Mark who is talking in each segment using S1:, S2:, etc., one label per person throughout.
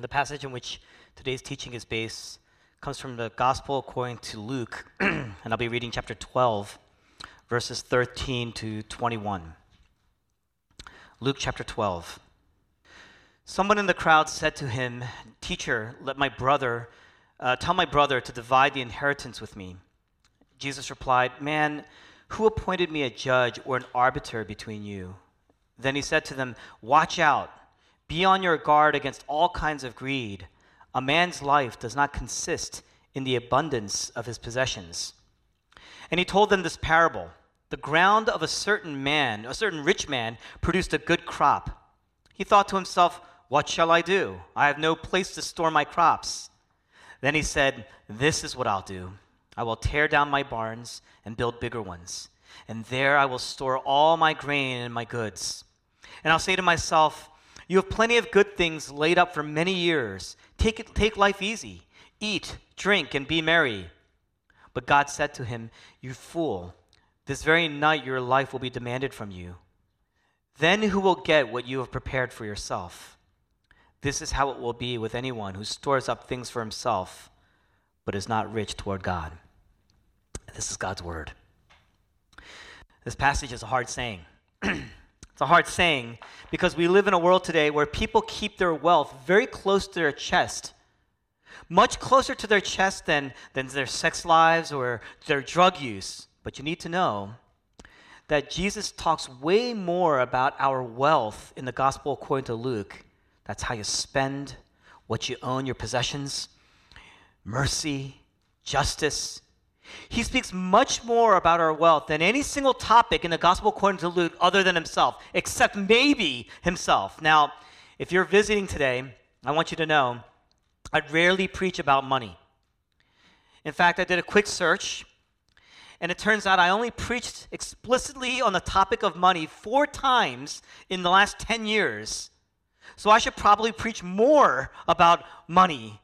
S1: the passage in which today's teaching is based comes from the Gospel according to Luke, and I'll be reading chapter 12, verses 13 to 21. Luke chapter 12. Someone in the crowd said to him, Teacher, let my brother, uh, tell my brother to divide the inheritance with me. Jesus replied, Man, who appointed me a judge or an arbiter between you? Then he said to them, Watch out, be on your guard against all kinds of greed. A man's life does not consist in the abundance of his possessions. And he told them this parable The ground of a certain man, a certain rich man, produced a good crop. He thought to himself, What shall I do? I have no place to store my crops. Then he said, This is what I'll do. I will tear down my barns and build bigger ones, and there I will store all my grain and my goods. And I'll say to myself, You have plenty of good things laid up for many years. Take, it, take life easy. Eat, drink, and be merry. But God said to him, You fool, this very night your life will be demanded from you. Then who will get what you have prepared for yourself? This is how it will be with anyone who stores up things for himself, but is not rich toward God. This is God's word. This passage is a hard saying. it's a hard saying because we live in a world today where people keep their wealth very close to their chest, much closer to their chest than, than their sex lives or their drug use. But you need to know that Jesus talks way more about our wealth in the gospel according to Luke. That's how you spend what you own, your possessions, mercy, justice, he speaks much more about our wealth than any single topic in the gospel according to Luke other than himself, except maybe himself. Now, if you're visiting today, I want you to know I rarely preach about money. In fact, I did a quick search, and it turns out I only preached explicitly on the topic of money four times in the last 10 years. So I should probably preach more about money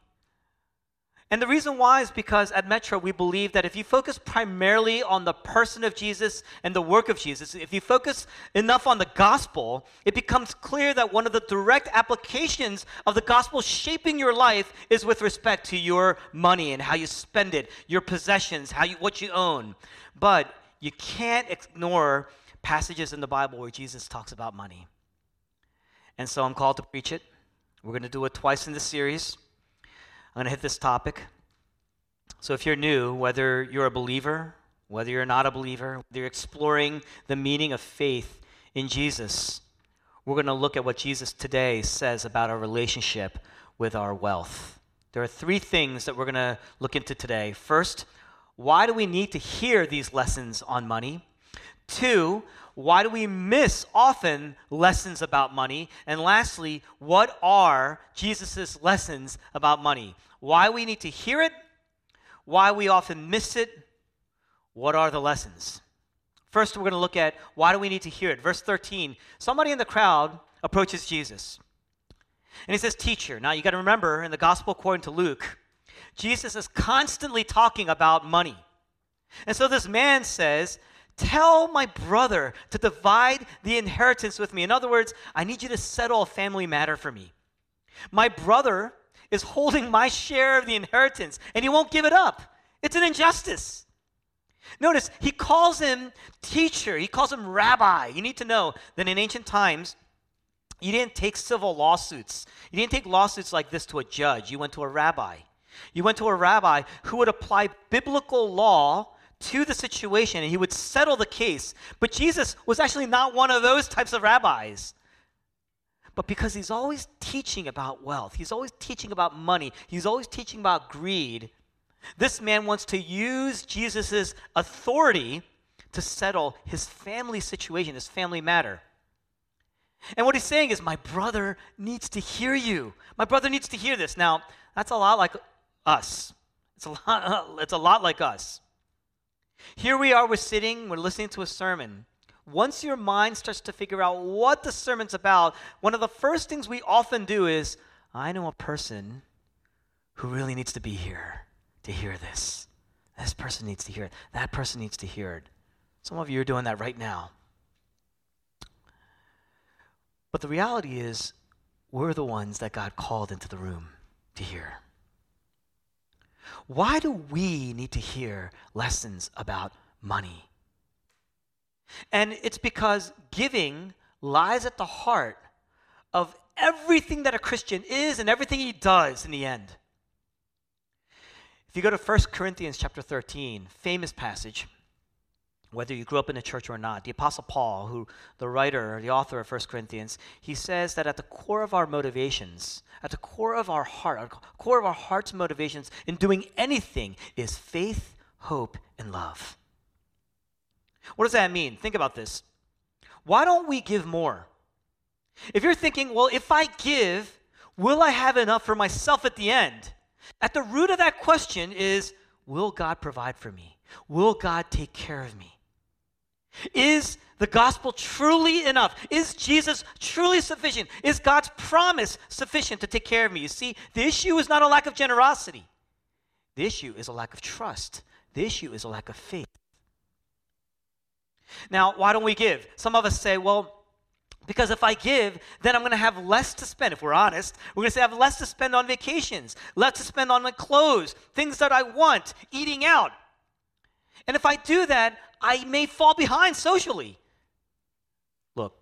S1: and the reason why is because at Metro, we believe that if you focus primarily on the person of Jesus and the work of Jesus, if you focus enough on the gospel, it becomes clear that one of the direct applications of the gospel shaping your life is with respect to your money and how you spend it, your possessions, how you, what you own. But you can't ignore passages in the Bible where Jesus talks about money. And so I'm called to preach it. We're going to do it twice in this series. I'm going to hit this topic. So, if you're new, whether you're a believer, whether you're not a believer, whether you're exploring the meaning of faith in Jesus, we're going to look at what Jesus today says about our relationship with our wealth. There are three things that we're going to look into today. First, why do we need to hear these lessons on money? Two, why do we miss often lessons about money? And lastly, what are Jesus' lessons about money? Why we need to hear it, why we often miss it, what are the lessons? First, we're going to look at why do we need to hear it. Verse 13 somebody in the crowd approaches Jesus. And he says, Teacher. Now, you got to remember in the gospel according to Luke, Jesus is constantly talking about money. And so this man says, Tell my brother to divide the inheritance with me. In other words, I need you to settle a family matter for me. My brother is holding my share of the inheritance and he won't give it up. It's an injustice. Notice, he calls him teacher, he calls him rabbi. You need to know that in ancient times, you didn't take civil lawsuits. You didn't take lawsuits like this to a judge. You went to a rabbi. You went to a rabbi who would apply biblical law to the situation and he would settle the case. But Jesus was actually not one of those types of rabbis. But because he's always teaching about wealth, he's always teaching about money, he's always teaching about greed, this man wants to use Jesus' authority to settle his family situation, his family matter. And what he's saying is, My brother needs to hear you. My brother needs to hear this. Now, that's a lot like us. It's a lot, it's a lot like us. Here we are, we're sitting, we're listening to a sermon. Once your mind starts to figure out what the sermon's about, one of the first things we often do is, I know a person who really needs to be here to hear this. This person needs to hear it. That person needs to hear it. Some of you are doing that right now. But the reality is, we're the ones that God called into the room to hear. Why do we need to hear lessons about money? And it's because giving lies at the heart of everything that a Christian is and everything he does in the end. If you go to 1 Corinthians chapter 13, famous passage, whether you grew up in a church or not, the Apostle Paul, who the writer, the author of 1 Corinthians, he says that at the core of our motivations, at the core of our heart, at the core of our heart's motivations in doing anything is faith, hope, and love. What does that mean? Think about this. Why don't we give more? If you're thinking, well, if I give, will I have enough for myself at the end? At the root of that question is, will God provide for me? Will God take care of me? Is the gospel truly enough? Is Jesus truly sufficient? Is God's promise sufficient to take care of me? You see, the issue is not a lack of generosity, the issue is a lack of trust, the issue is a lack of faith. Now, why don't we give? Some of us say, well, because if I give, then I'm going to have less to spend. If we're honest, we're going to say I have less to spend on vacations, less to spend on my clothes, things that I want, eating out. And if I do that, I may fall behind socially. Look,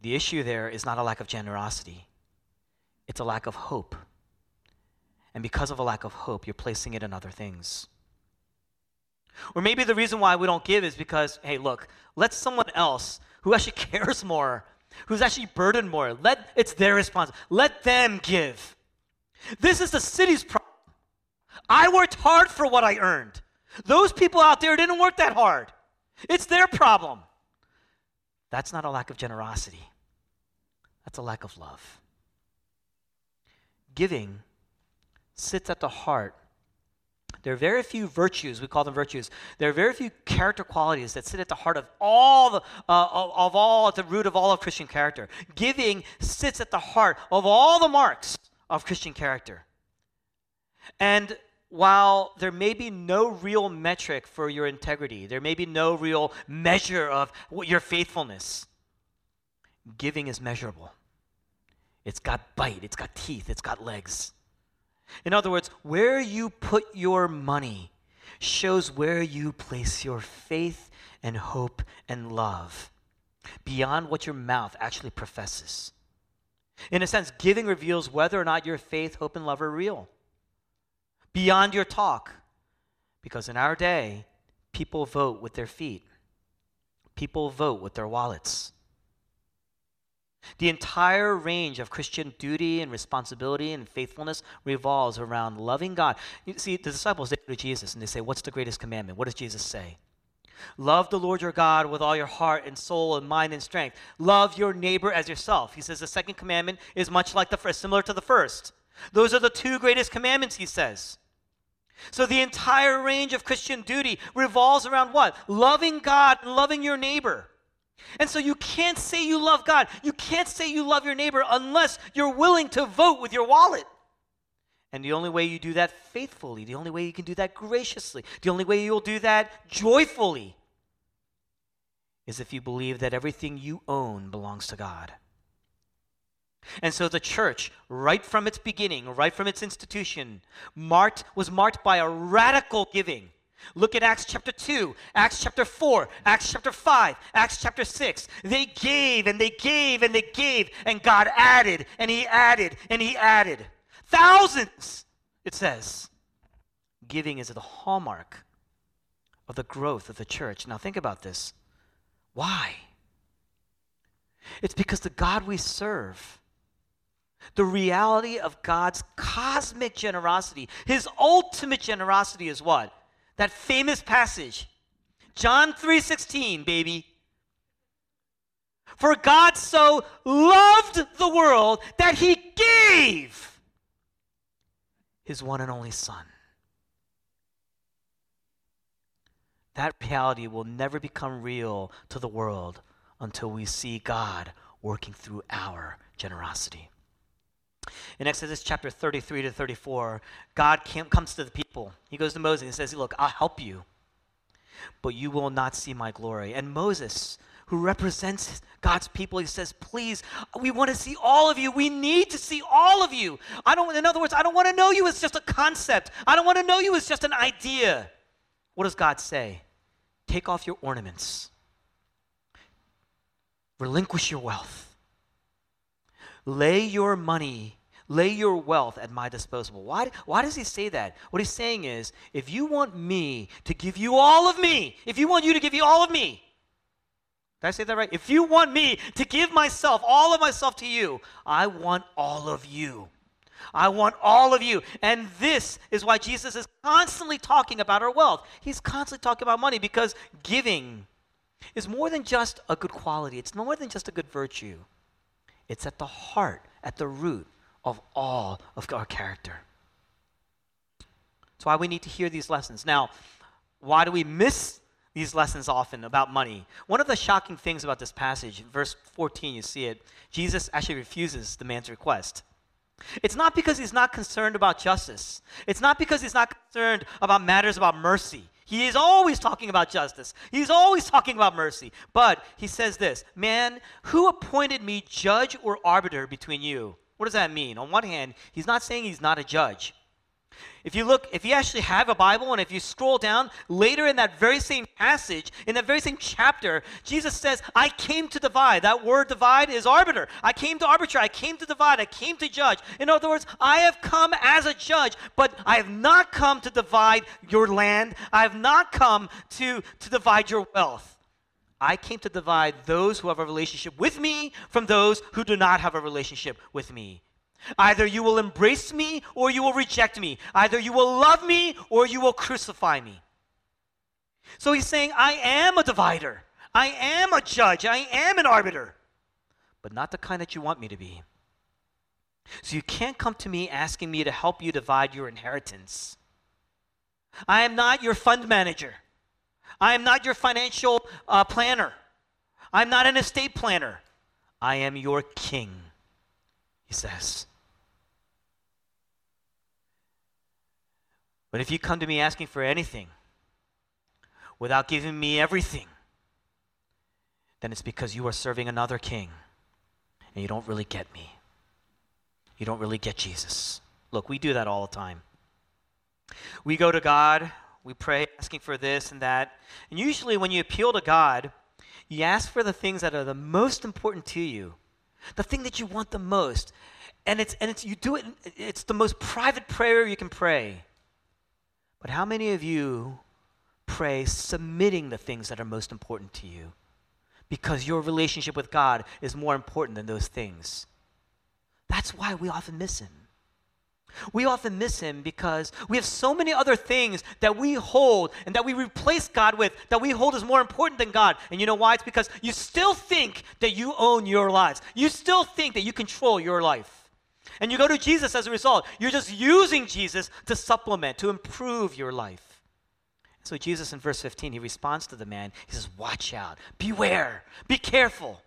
S1: the issue there is not a lack of generosity, it's a lack of hope. And because of a lack of hope, you're placing it in other things. Or maybe the reason why we don't give is because, hey, look, let someone else who actually cares more, who's actually burdened more, let it's their responsibility. Let them give. This is the city's problem. I worked hard for what I earned. Those people out there didn't work that hard. It's their problem. That's not a lack of generosity, that's a lack of love. Giving sits at the heart there are very few virtues, we call them virtues. There are very few character qualities that sit at the heart of all the, uh, of, of all, at the root of all of Christian character. Giving sits at the heart of all the marks of Christian character. And while there may be no real metric for your integrity, there may be no real measure of your faithfulness, giving is measurable. It's got bite, it's got teeth, it's got legs. In other words, where you put your money shows where you place your faith and hope and love beyond what your mouth actually professes. In a sense, giving reveals whether or not your faith, hope, and love are real beyond your talk. Because in our day, people vote with their feet, people vote with their wallets. The entire range of Christian duty and responsibility and faithfulness revolves around loving God. You see, the disciples, they go to Jesus and they say, What's the greatest commandment? What does Jesus say? Love the Lord your God with all your heart and soul and mind and strength. Love your neighbor as yourself. He says the second commandment is much like the first, similar to the first. Those are the two greatest commandments, he says. So the entire range of Christian duty revolves around what? Loving God and loving your neighbor. And so you can't say you love God. You can't say you love your neighbor unless you're willing to vote with your wallet. And the only way you do that faithfully, the only way you can do that graciously, the only way you'll do that joyfully is if you believe that everything you own belongs to God. And so the church, right from its beginning, right from its institution, marked was marked by a radical giving. Look at Acts chapter 2, Acts chapter 4, Acts chapter 5, Acts chapter 6. They gave and they gave and they gave, and God added and He added and He added. Thousands, it says. Giving is the hallmark of the growth of the church. Now, think about this. Why? It's because the God we serve, the reality of God's cosmic generosity, His ultimate generosity is what? That famous passage. John 3:16, baby. For God so loved the world that he gave his one and only son. That reality will never become real to the world until we see God working through our generosity. In Exodus chapter 33 to 34, God came, comes to the people. He goes to Moses and says, Look, I'll help you, but you will not see my glory. And Moses, who represents God's people. He says, Please, we want to see all of you. We need to see all of you. I don't, in other words, I don't want to know you as just a concept. I don't want to know you as just an idea. What does God say? Take off your ornaments, relinquish your wealth, lay your money lay your wealth at my disposal. Why, why does he say that? What he's saying is, if you want me to give you all of me, if you want you to give you all of me, did I say that right? If you want me to give myself, all of myself to you, I want all of you. I want all of you. And this is why Jesus is constantly talking about our wealth. He's constantly talking about money because giving is more than just a good quality, it's more than just a good virtue. It's at the heart, at the root of all of our character. That's why we need to hear these lessons. Now, why do we miss these lessons often about money. One of the shocking things about this passage, verse 14, you see it, Jesus actually refuses the man's request. It's not because he's not concerned about justice. It's not because he's not concerned about matters about mercy. He is always talking about justice. He's always talking about mercy. But he says this Man, who appointed me judge or arbiter between you? What does that mean? On one hand, he's not saying he's not a judge. If you look, if you actually have a Bible and if you scroll down later in that very same passage, in that very same chapter, Jesus says, I came to divide. That word divide is arbiter. I came to arbitrate. I came to divide. I came to judge. In other words, I have come as a judge, but I have not come to divide your land. I have not come to, to divide your wealth. I came to divide those who have a relationship with me from those who do not have a relationship with me. Either you will embrace me or you will reject me. Either you will love me or you will crucify me. So he's saying, I am a divider. I am a judge. I am an arbiter. But not the kind that you want me to be. So you can't come to me asking me to help you divide your inheritance. I am not your fund manager. I am not your financial uh, planner. I'm not an estate planner. I am your king, he says. But if you come to me asking for anything without giving me everything, then it's because you are serving another king and you don't really get me. You don't really get Jesus. Look, we do that all the time. We go to God, we pray asking for this and that. And usually, when you appeal to God, you ask for the things that are the most important to you, the thing that you want the most. And it's, and it's, you do it, it's the most private prayer you can pray. But how many of you pray submitting the things that are most important to you? Because your relationship with God is more important than those things. That's why we often miss Him. We often miss Him because we have so many other things that we hold and that we replace God with that we hold as more important than God. And you know why? It's because you still think that you own your lives, you still think that you control your life. And you go to Jesus as a result. You're just using Jesus to supplement, to improve your life. So, Jesus in verse 15, he responds to the man. He says, Watch out, beware, be careful,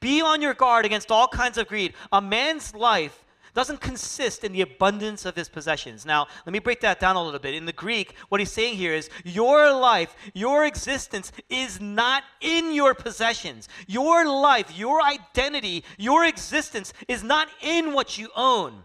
S1: be on your guard against all kinds of greed. A man's life doesn't consist in the abundance of his possessions. Now, let me break that down a little bit. In the Greek, what he's saying here is your life, your existence is not in your possessions. Your life, your identity, your existence is not in what you own.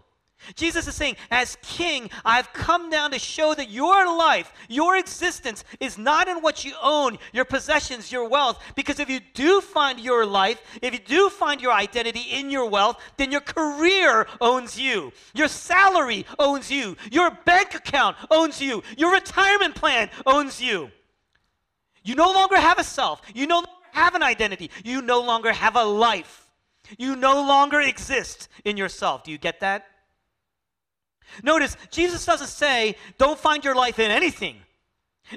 S1: Jesus is saying, as king, I've come down to show that your life, your existence is not in what you own, your possessions, your wealth. Because if you do find your life, if you do find your identity in your wealth, then your career owns you. Your salary owns you. Your bank account owns you. Your retirement plan owns you. You no longer have a self. You no longer have an identity. You no longer have a life. You no longer exist in yourself. Do you get that? Notice, Jesus doesn't say, don't find your life in anything.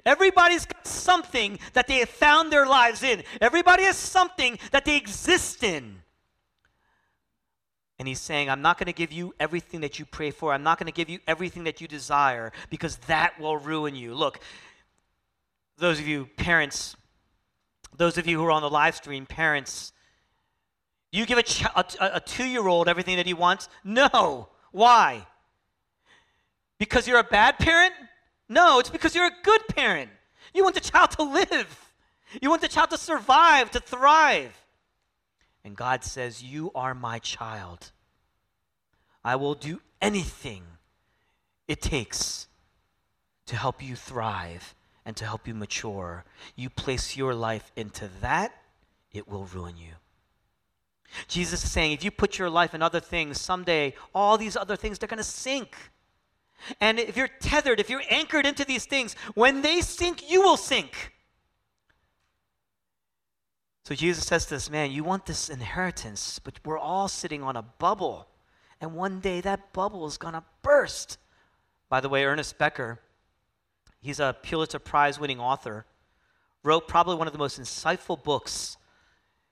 S1: Everybody's got something that they have found their lives in. Everybody has something that they exist in. And he's saying, I'm not going to give you everything that you pray for. I'm not going to give you everything that you desire because that will ruin you. Look, those of you parents, those of you who are on the live stream, parents, you give a, ch- a, a two year old everything that he wants? No. Why? Because you're a bad parent? No, it's because you're a good parent. You want the child to live. You want the child to survive, to thrive. And God says, You are my child. I will do anything it takes to help you thrive and to help you mature. You place your life into that, it will ruin you. Jesus is saying if you put your life in other things, someday all these other things, they're going to sink. And if you're tethered, if you're anchored into these things, when they sink, you will sink. So Jesus says to this man, You want this inheritance, but we're all sitting on a bubble. And one day that bubble is going to burst. By the way, Ernest Becker, he's a Pulitzer Prize winning author, wrote probably one of the most insightful books.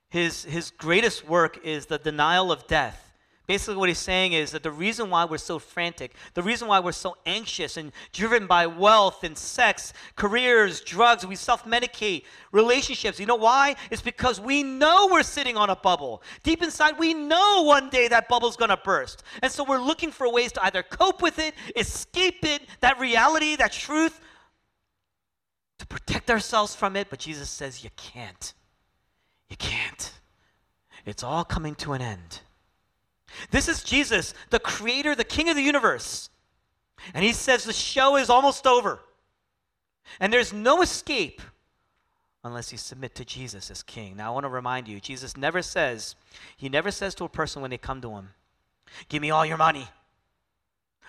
S1: His, his greatest work is The Denial of Death. Basically, what he's saying is that the reason why we're so frantic, the reason why we're so anxious and driven by wealth and sex, careers, drugs, we self medicate, relationships, you know why? It's because we know we're sitting on a bubble. Deep inside, we know one day that bubble's gonna burst. And so we're looking for ways to either cope with it, escape it, that reality, that truth, to protect ourselves from it. But Jesus says, You can't. You can't. It's all coming to an end. This is Jesus, the creator, the king of the universe. And he says the show is almost over. And there's no escape unless you submit to Jesus as king. Now, I want to remind you, Jesus never says, he never says to a person when they come to him, Give me all your money.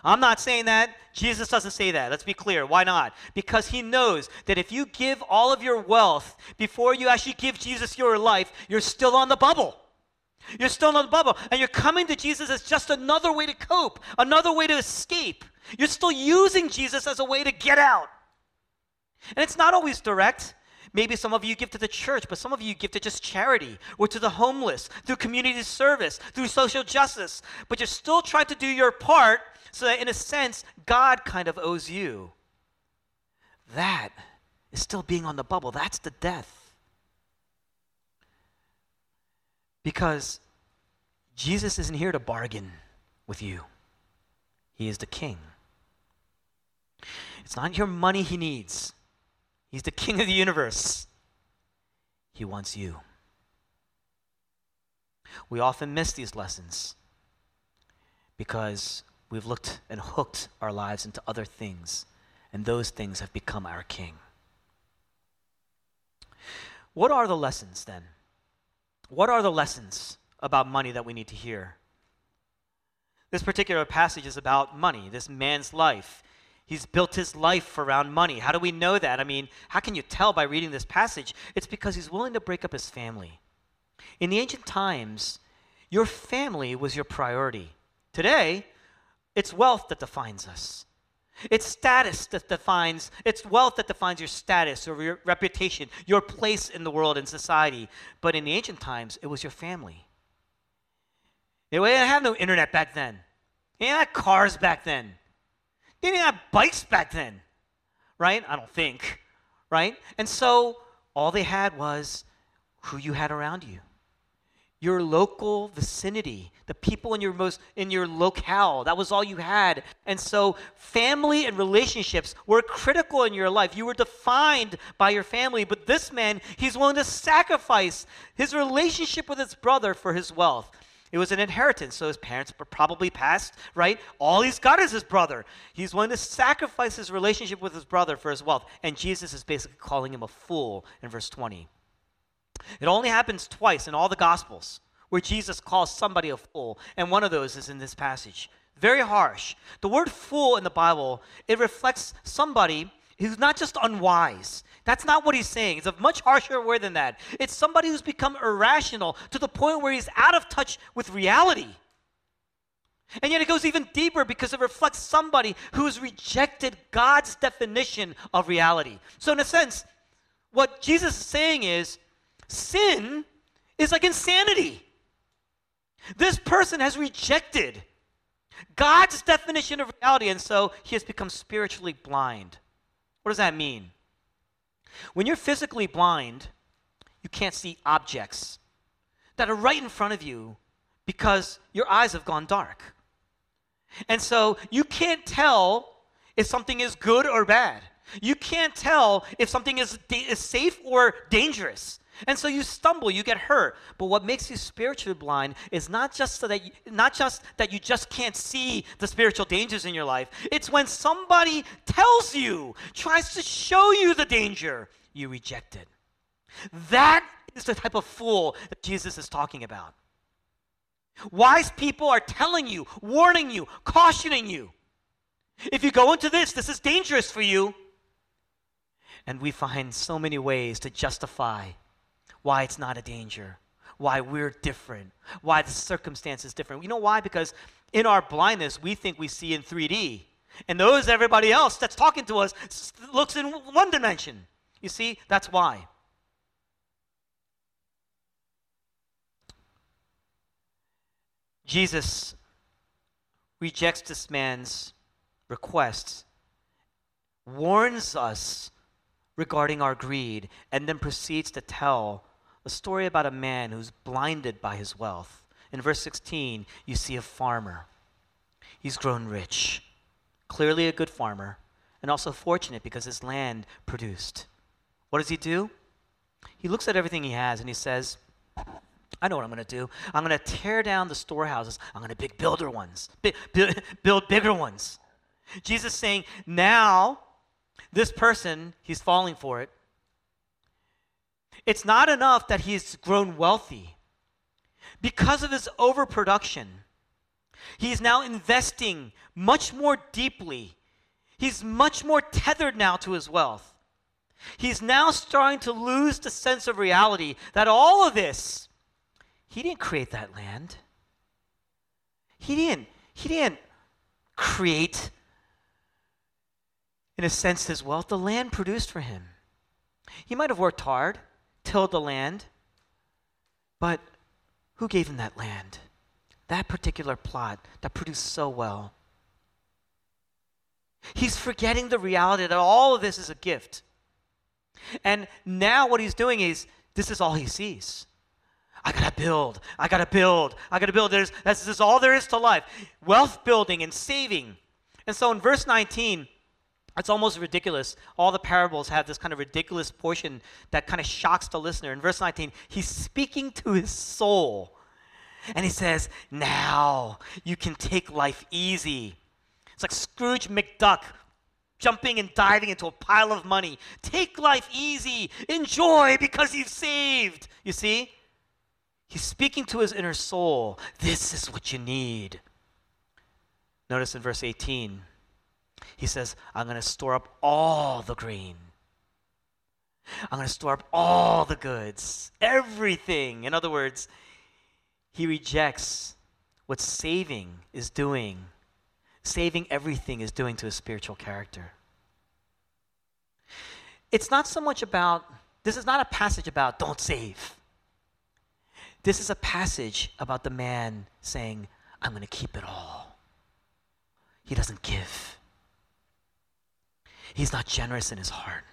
S1: I'm not saying that. Jesus doesn't say that. Let's be clear. Why not? Because he knows that if you give all of your wealth before you actually give Jesus your life, you're still on the bubble. You're still in the bubble, and you're coming to Jesus as just another way to cope, another way to escape. You're still using Jesus as a way to get out. And it's not always direct. Maybe some of you give to the church, but some of you give to just charity or to the homeless, through community service, through social justice. But you're still trying to do your part so that, in a sense, God kind of owes you. That is still being on the bubble. That's the death. Because Jesus isn't here to bargain with you, He is the king. It's not your money He needs, He's the king of the universe. He wants you. We often miss these lessons because we've looked and hooked our lives into other things, and those things have become our king. What are the lessons then? What are the lessons about money that we need to hear? This particular passage is about money, this man's life. He's built his life around money. How do we know that? I mean, how can you tell by reading this passage? It's because he's willing to break up his family. In the ancient times, your family was your priority. Today, it's wealth that defines us. It's status that defines, it's wealth that defines your status or your reputation, your place in the world and society. But in the ancient times, it was your family. They didn't have no internet back then. They didn't have cars back then. They didn't have bikes back then, right? I don't think, right? And so all they had was who you had around you your local vicinity, the people in your most in your locale. That was all you had. And so family and relationships were critical in your life. You were defined by your family, but this man, he's willing to sacrifice his relationship with his brother for his wealth. It was an inheritance, so his parents were probably passed, right? All he's got is his brother. He's willing to sacrifice his relationship with his brother for his wealth. And Jesus is basically calling him a fool in verse 20. It only happens twice in all the Gospels where Jesus calls somebody a fool, and one of those is in this passage. Very harsh. The word fool in the Bible, it reflects somebody who's not just unwise. That's not what he's saying. It's a much harsher word than that. It's somebody who's become irrational to the point where he's out of touch with reality. And yet it goes even deeper because it reflects somebody who has rejected God's definition of reality. So, in a sense, what Jesus is saying is Sin is like insanity. This person has rejected God's definition of reality, and so he has become spiritually blind. What does that mean? When you're physically blind, you can't see objects that are right in front of you because your eyes have gone dark. And so you can't tell if something is good or bad. You can't tell if something is, da- is safe or dangerous. And so you stumble, you get hurt. But what makes you spiritually blind is not just so that you, not just that you just can't see the spiritual dangers in your life. It's when somebody tells you, tries to show you the danger, you reject it. That is the type of fool that Jesus is talking about. Wise people are telling you, warning you, cautioning you. If you go into this, this is dangerous for you. And we find so many ways to justify why it's not a danger, why we're different, why the circumstance is different. You know why? Because in our blindness, we think we see in 3D. And those everybody else that's talking to us looks in one dimension. You see, that's why. Jesus rejects this man's request, warns us regarding our greed, and then proceeds to tell a story about a man who's blinded by his wealth. In verse 16, you see a farmer. He's grown rich, clearly a good farmer, and also fortunate because his land produced. What does he do? He looks at everything he has and he says, I know what I'm going to do. I'm going to tear down the storehouses. I'm going to build builder ones, build, build bigger ones. Jesus saying, now this person, he's falling for it. It's not enough that he's grown wealthy. Because of his overproduction, he's now investing much more deeply. He's much more tethered now to his wealth. He's now starting to lose the sense of reality that all of this, he didn't create that land. He didn't, he didn't create in a sense, his wealth. The land produced for him. He might have worked hard, tilled the land, but who gave him that land? That particular plot that produced so well. He's forgetting the reality that all of this is a gift. And now what he's doing is this is all he sees. I gotta build. I gotta build. I gotta build. There's, this is all there is to life wealth building and saving. And so in verse 19, it's almost ridiculous. All the parables have this kind of ridiculous portion that kind of shocks the listener. In verse 19, he's speaking to his soul. And he says, Now you can take life easy. It's like Scrooge McDuck jumping and diving into a pile of money. Take life easy. Enjoy because you've saved. You see? He's speaking to his inner soul. This is what you need. Notice in verse 18 he says, I'm going to store up all the grain. I'm going to store up all the goods, everything. In other words, he rejects what saving is doing. Saving everything is doing to his spiritual character. It's not so much about, this is not a passage about don't save. This is a passage about the man saying, I'm going to keep it all. He doesn't give. He's not generous in his heart.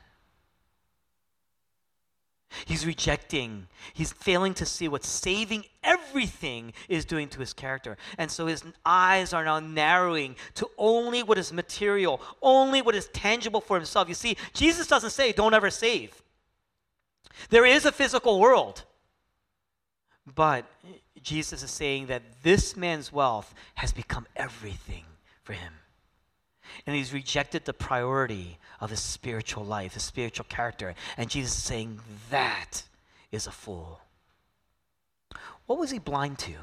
S1: He's rejecting, he's failing to see what saving everything is doing to his character. And so his eyes are now narrowing to only what is material, only what is tangible for himself. You see, Jesus doesn't say, don't ever save. There is a physical world. But Jesus is saying that this man's wealth has become everything for him and he's rejected the priority of his spiritual life, his spiritual character. And Jesus is saying, That is a fool. What was he blind to?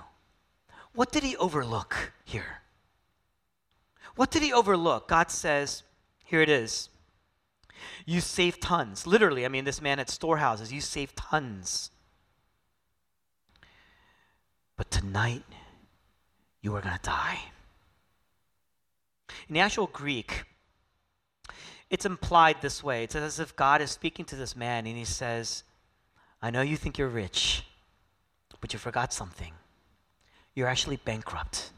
S1: What did he overlook here? What did he overlook? God says, Here it is. You save tons. Literally, I mean, this man at storehouses, you save tons. But tonight, you are going to die. In the actual Greek, it's implied this way. It's as if God is speaking to this man and he says, I know you think you're rich, but you forgot something. You're actually bankrupt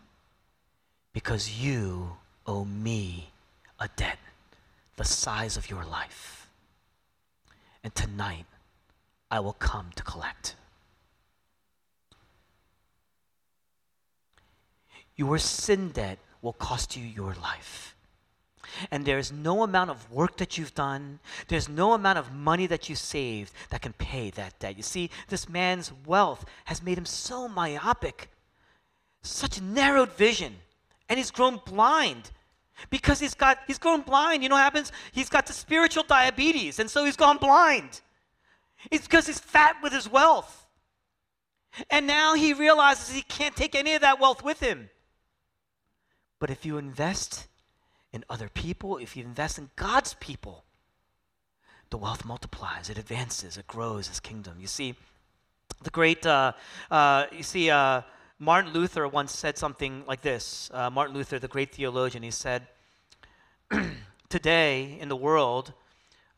S1: because you owe me a debt the size of your life. And tonight, I will come to collect. Your sin debt will cost you your life. And there's no amount of work that you've done, there's no amount of money that you saved that can pay that debt. You see, this man's wealth has made him so myopic, such a narrowed vision, and he's grown blind. Because he's got he's grown blind. You know what happens? He's got the spiritual diabetes, and so he's gone blind. It's because he's fat with his wealth. And now he realizes he can't take any of that wealth with him. But if you invest in other people, if you invest in God's people, the wealth multiplies, it advances, it grows his kingdom. You see, the great, uh, uh, you see, uh, Martin Luther once said something like this. Uh, Martin Luther, the great theologian, he said, Today in the world,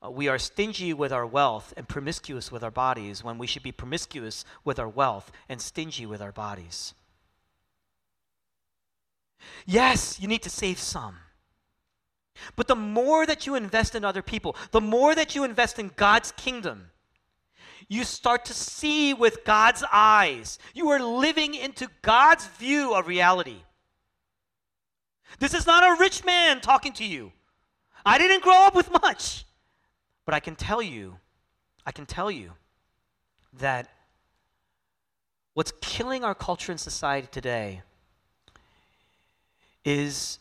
S1: uh, we are stingy with our wealth and promiscuous with our bodies when we should be promiscuous with our wealth and stingy with our bodies. Yes, you need to save some. But the more that you invest in other people, the more that you invest in God's kingdom, you start to see with God's eyes. You are living into God's view of reality. This is not a rich man talking to you. I didn't grow up with much. But I can tell you, I can tell you that what's killing our culture and society today is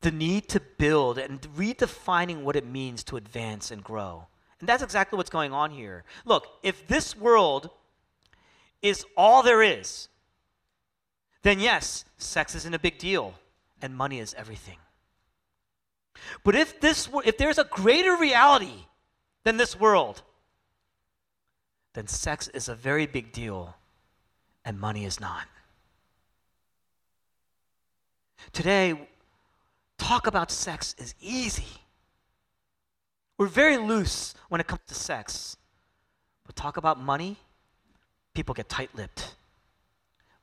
S1: the need to build and redefining what it means to advance and grow. And that's exactly what's going on here. Look, if this world is all there is, then yes, sex isn't a big deal and money is everything. But if this if there's a greater reality than this world, then sex is a very big deal and money is not. Today, talk about sex is easy. We're very loose when it comes to sex. But talk about money, people get tight lipped.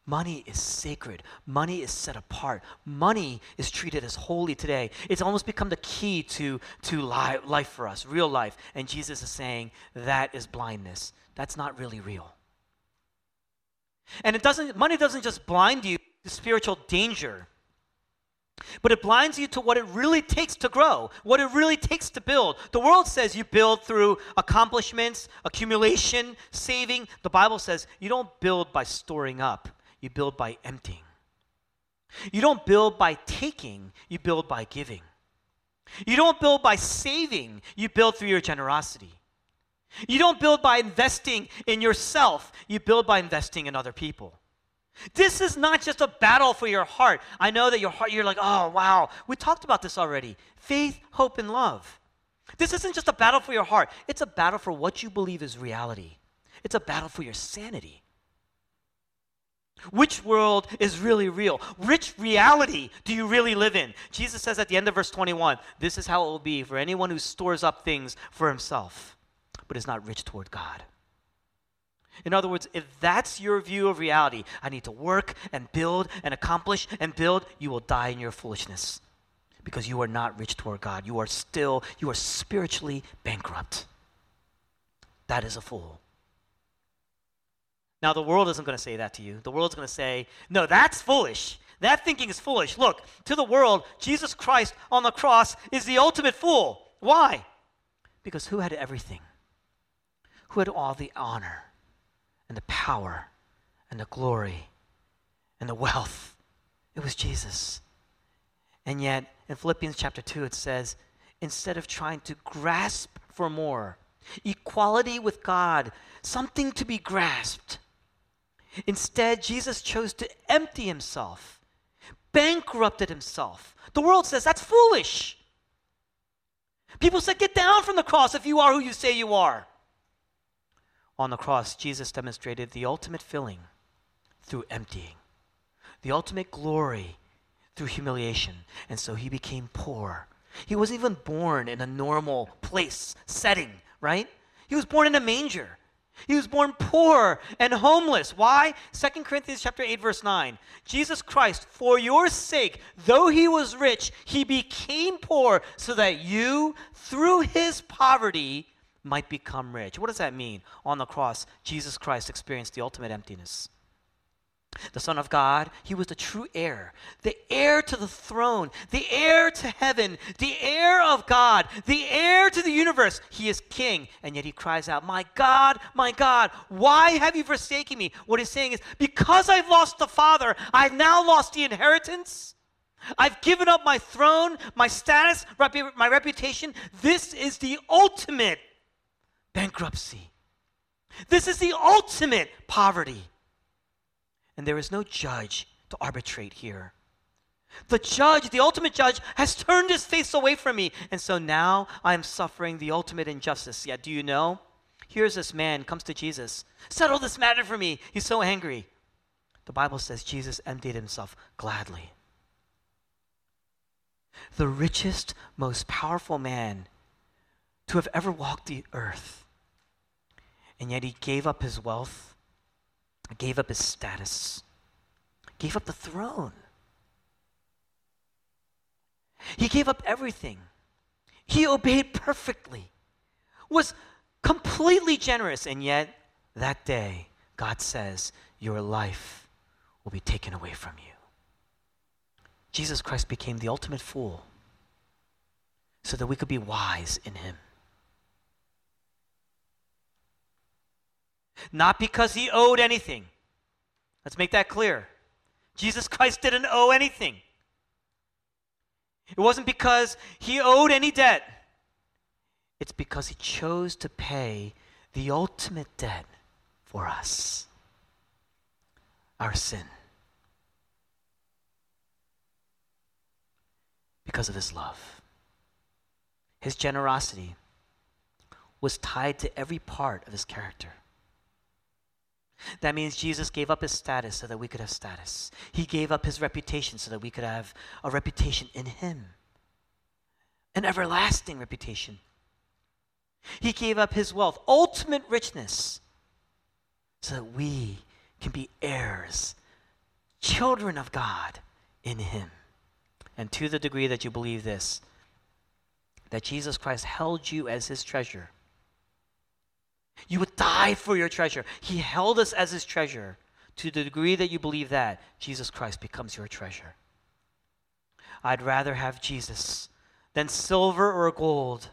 S1: Money is sacred. Money is set apart. Money is treated as holy today. It's almost become the key to, to li- life for us, real life. And Jesus is saying that is blindness. That's not really real. And it doesn't, money doesn't just blind you to spiritual danger. But it blinds you to what it really takes to grow, what it really takes to build. The world says you build through accomplishments, accumulation, saving. The Bible says you don't build by storing up, you build by emptying. You don't build by taking, you build by giving. You don't build by saving, you build through your generosity. You don't build by investing in yourself, you build by investing in other people. This is not just a battle for your heart. I know that your heart, you're like, oh, wow. We talked about this already faith, hope, and love. This isn't just a battle for your heart, it's a battle for what you believe is reality. It's a battle for your sanity. Which world is really real? Which reality do you really live in? Jesus says at the end of verse 21 this is how it will be for anyone who stores up things for himself, but is not rich toward God. In other words, if that's your view of reality, I need to work and build and accomplish and build, you will die in your foolishness because you are not rich toward God. You are still, you are spiritually bankrupt. That is a fool. Now, the world isn't going to say that to you. The world's going to say, no, that's foolish. That thinking is foolish. Look, to the world, Jesus Christ on the cross is the ultimate fool. Why? Because who had everything? Who had all the honor? And the power and the glory and the wealth. It was Jesus. And yet, in Philippians chapter 2, it says, instead of trying to grasp for more, equality with God, something to be grasped, instead, Jesus chose to empty himself, bankrupted himself. The world says that's foolish. People said, Get down from the cross if you are who you say you are on the cross, Jesus demonstrated the ultimate filling through emptying, the ultimate glory through humiliation. And so he became poor. He wasn't even born in a normal place, setting, right? He was born in a manger. He was born poor and homeless. Why? 2 Corinthians chapter 8 verse 9. Jesus Christ, for your sake, though he was rich, he became poor so that you through his poverty might become rich. What does that mean? On the cross, Jesus Christ experienced the ultimate emptiness. the Son of God, he was the true heir, the heir to the throne, the heir to heaven, the heir of God, the heir to the universe. He is king, and yet he cries out, My God, my God, why have you forsaken me? What he's saying is, Because I've lost the Father, I've now lost the inheritance. I've given up my throne, my status, my reputation. This is the ultimate bankruptcy. This is the ultimate poverty and there is no judge to arbitrate here. The judge, the ultimate judge, has turned his face away from me, and so now I am suffering the ultimate injustice. Yet, do you know? Here's this man comes to Jesus. Settle this matter for me. He's so angry. The Bible says Jesus emptied himself gladly. The richest, most powerful man to have ever walked the earth. And yet he gave up his wealth gave up his status, gave up the throne. He gave up everything. He obeyed perfectly, was completely generous, and yet that day, God says, Your life will be taken away from you. Jesus Christ became the ultimate fool so that we could be wise in him. Not because he owed anything. Let's make that clear. Jesus Christ didn't owe anything. It wasn't because he owed any debt. It's because he chose to pay the ultimate debt for us our sin. Because of his love. His generosity was tied to every part of his character. That means Jesus gave up his status so that we could have status. He gave up his reputation so that we could have a reputation in him, an everlasting reputation. He gave up his wealth, ultimate richness, so that we can be heirs, children of God in him. And to the degree that you believe this, that Jesus Christ held you as his treasure you would die for your treasure. He held us as his treasure. To the degree that you believe that, Jesus Christ becomes your treasure. I'd rather have Jesus than silver or gold.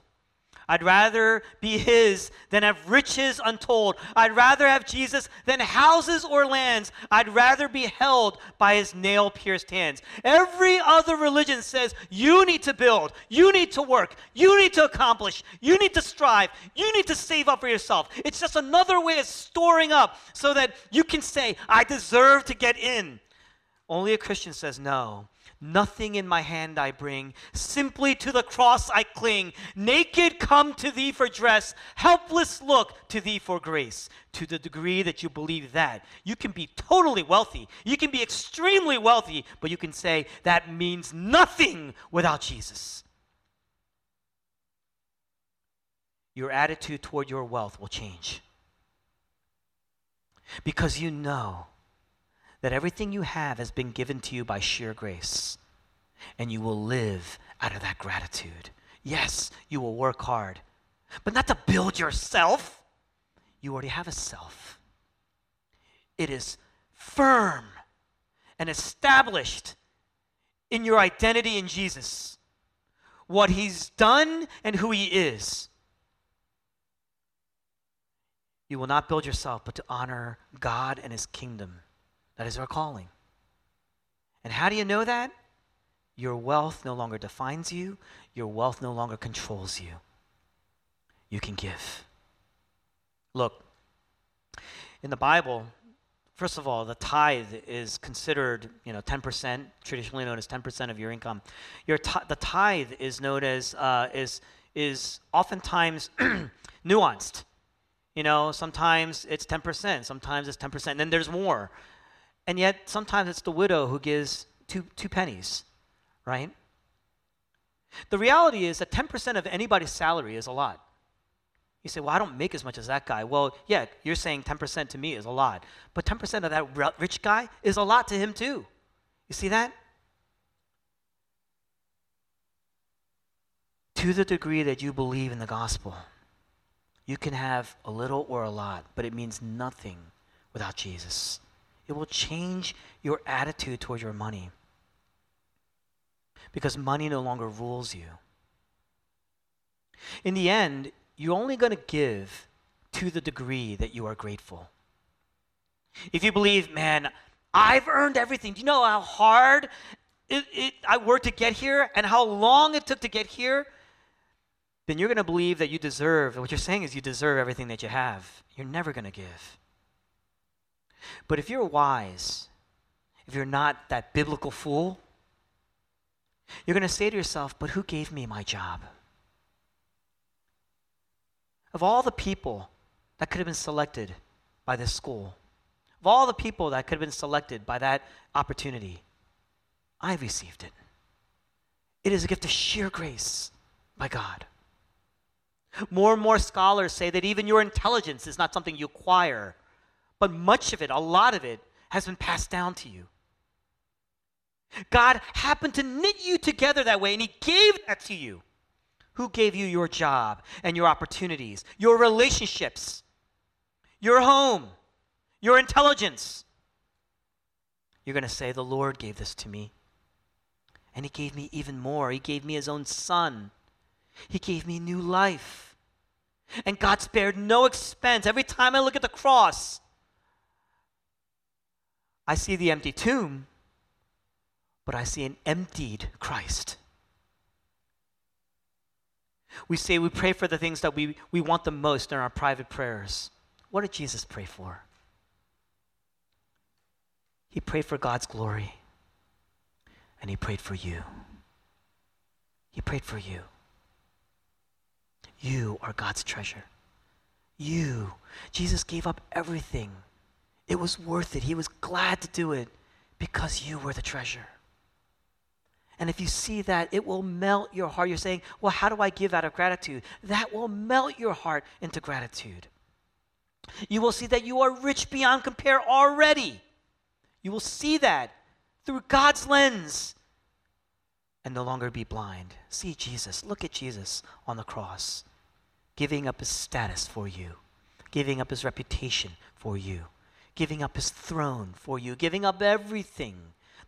S1: I'd rather be his than have riches untold. I'd rather have Jesus than houses or lands. I'd rather be held by his nail pierced hands. Every other religion says you need to build, you need to work, you need to accomplish, you need to strive, you need to save up for yourself. It's just another way of storing up so that you can say, I deserve to get in. Only a Christian says, no. Nothing in my hand I bring, simply to the cross I cling. Naked come to thee for dress, helpless look to thee for grace. To the degree that you believe that, you can be totally wealthy. You can be extremely wealthy, but you can say that means nothing without Jesus. Your attitude toward your wealth will change. Because you know that everything you have has been given to you by sheer grace, and you will live out of that gratitude. Yes, you will work hard, but not to build yourself. You already have a self. It is firm and established in your identity in Jesus, what He's done and who He is. You will not build yourself, but to honor God and His kingdom. That is our calling. And how do you know that? Your wealth no longer defines you, your wealth no longer controls you. You can give. Look, in the Bible, first of all, the tithe is considered, you know, 10%, traditionally known as 10% of your income. Your t- the tithe is known as, uh, is, is oftentimes nuanced. You know, sometimes it's 10%, sometimes it's 10%, and then there's more. And yet, sometimes it's the widow who gives two, two pennies, right? The reality is that 10% of anybody's salary is a lot. You say, well, I don't make as much as that guy. Well, yeah, you're saying 10% to me is a lot. But 10% of that rich guy is a lot to him, too. You see that? To the degree that you believe in the gospel, you can have a little or a lot, but it means nothing without Jesus. It will change your attitude toward your money. Because money no longer rules you. In the end, you're only going to give to the degree that you are grateful. If you believe, man, I've earned everything. Do you know how hard it, it, I worked to get here and how long it took to get here? Then you're going to believe that you deserve, what you're saying is you deserve everything that you have. You're never going to give. But if you're wise, if you're not that biblical fool, you're going to say to yourself, but who gave me my job? Of all the people that could have been selected by this school, of all the people that could have been selected by that opportunity, I received it. It is a gift of sheer grace by God. More and more scholars say that even your intelligence is not something you acquire, but much of it, a lot of it, has been passed down to you. God happened to knit you together that way, and He gave that to you. Who gave you your job and your opportunities, your relationships, your home, your intelligence? You're going to say, The Lord gave this to me. And He gave me even more. He gave me His own Son. He gave me new life. And God spared no expense. Every time I look at the cross, I see the empty tomb, but I see an emptied Christ. We say we pray for the things that we, we want the most in our private prayers. What did Jesus pray for? He prayed for God's glory, and he prayed for you. He prayed for you. You are God's treasure. You. Jesus gave up everything. It was worth it. He was glad to do it because you were the treasure. And if you see that, it will melt your heart. You're saying, Well, how do I give out of gratitude? That will melt your heart into gratitude. You will see that you are rich beyond compare already. You will see that through God's lens and no longer be blind. See Jesus. Look at Jesus on the cross giving up his status for you, giving up his reputation for you, giving up his throne for you, giving up everything,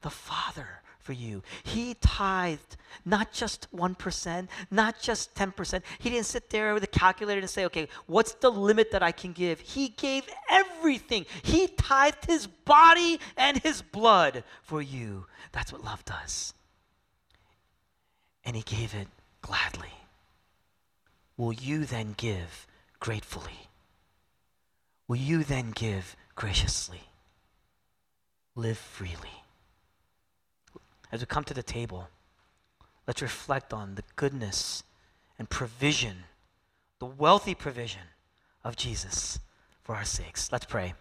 S1: the Father for you. He tithed not just 1%, not just 10%. He didn't sit there with a calculator and say, okay, what's the limit that I can give? He gave everything. He tithed his body and his blood for you. That's what love does. And he gave it gladly will you then give gratefully? Will you then give graciously? Live freely. As we come to the table, let's reflect on the goodness and provision, the wealthy provision of Jesus for our sakes. Let's pray.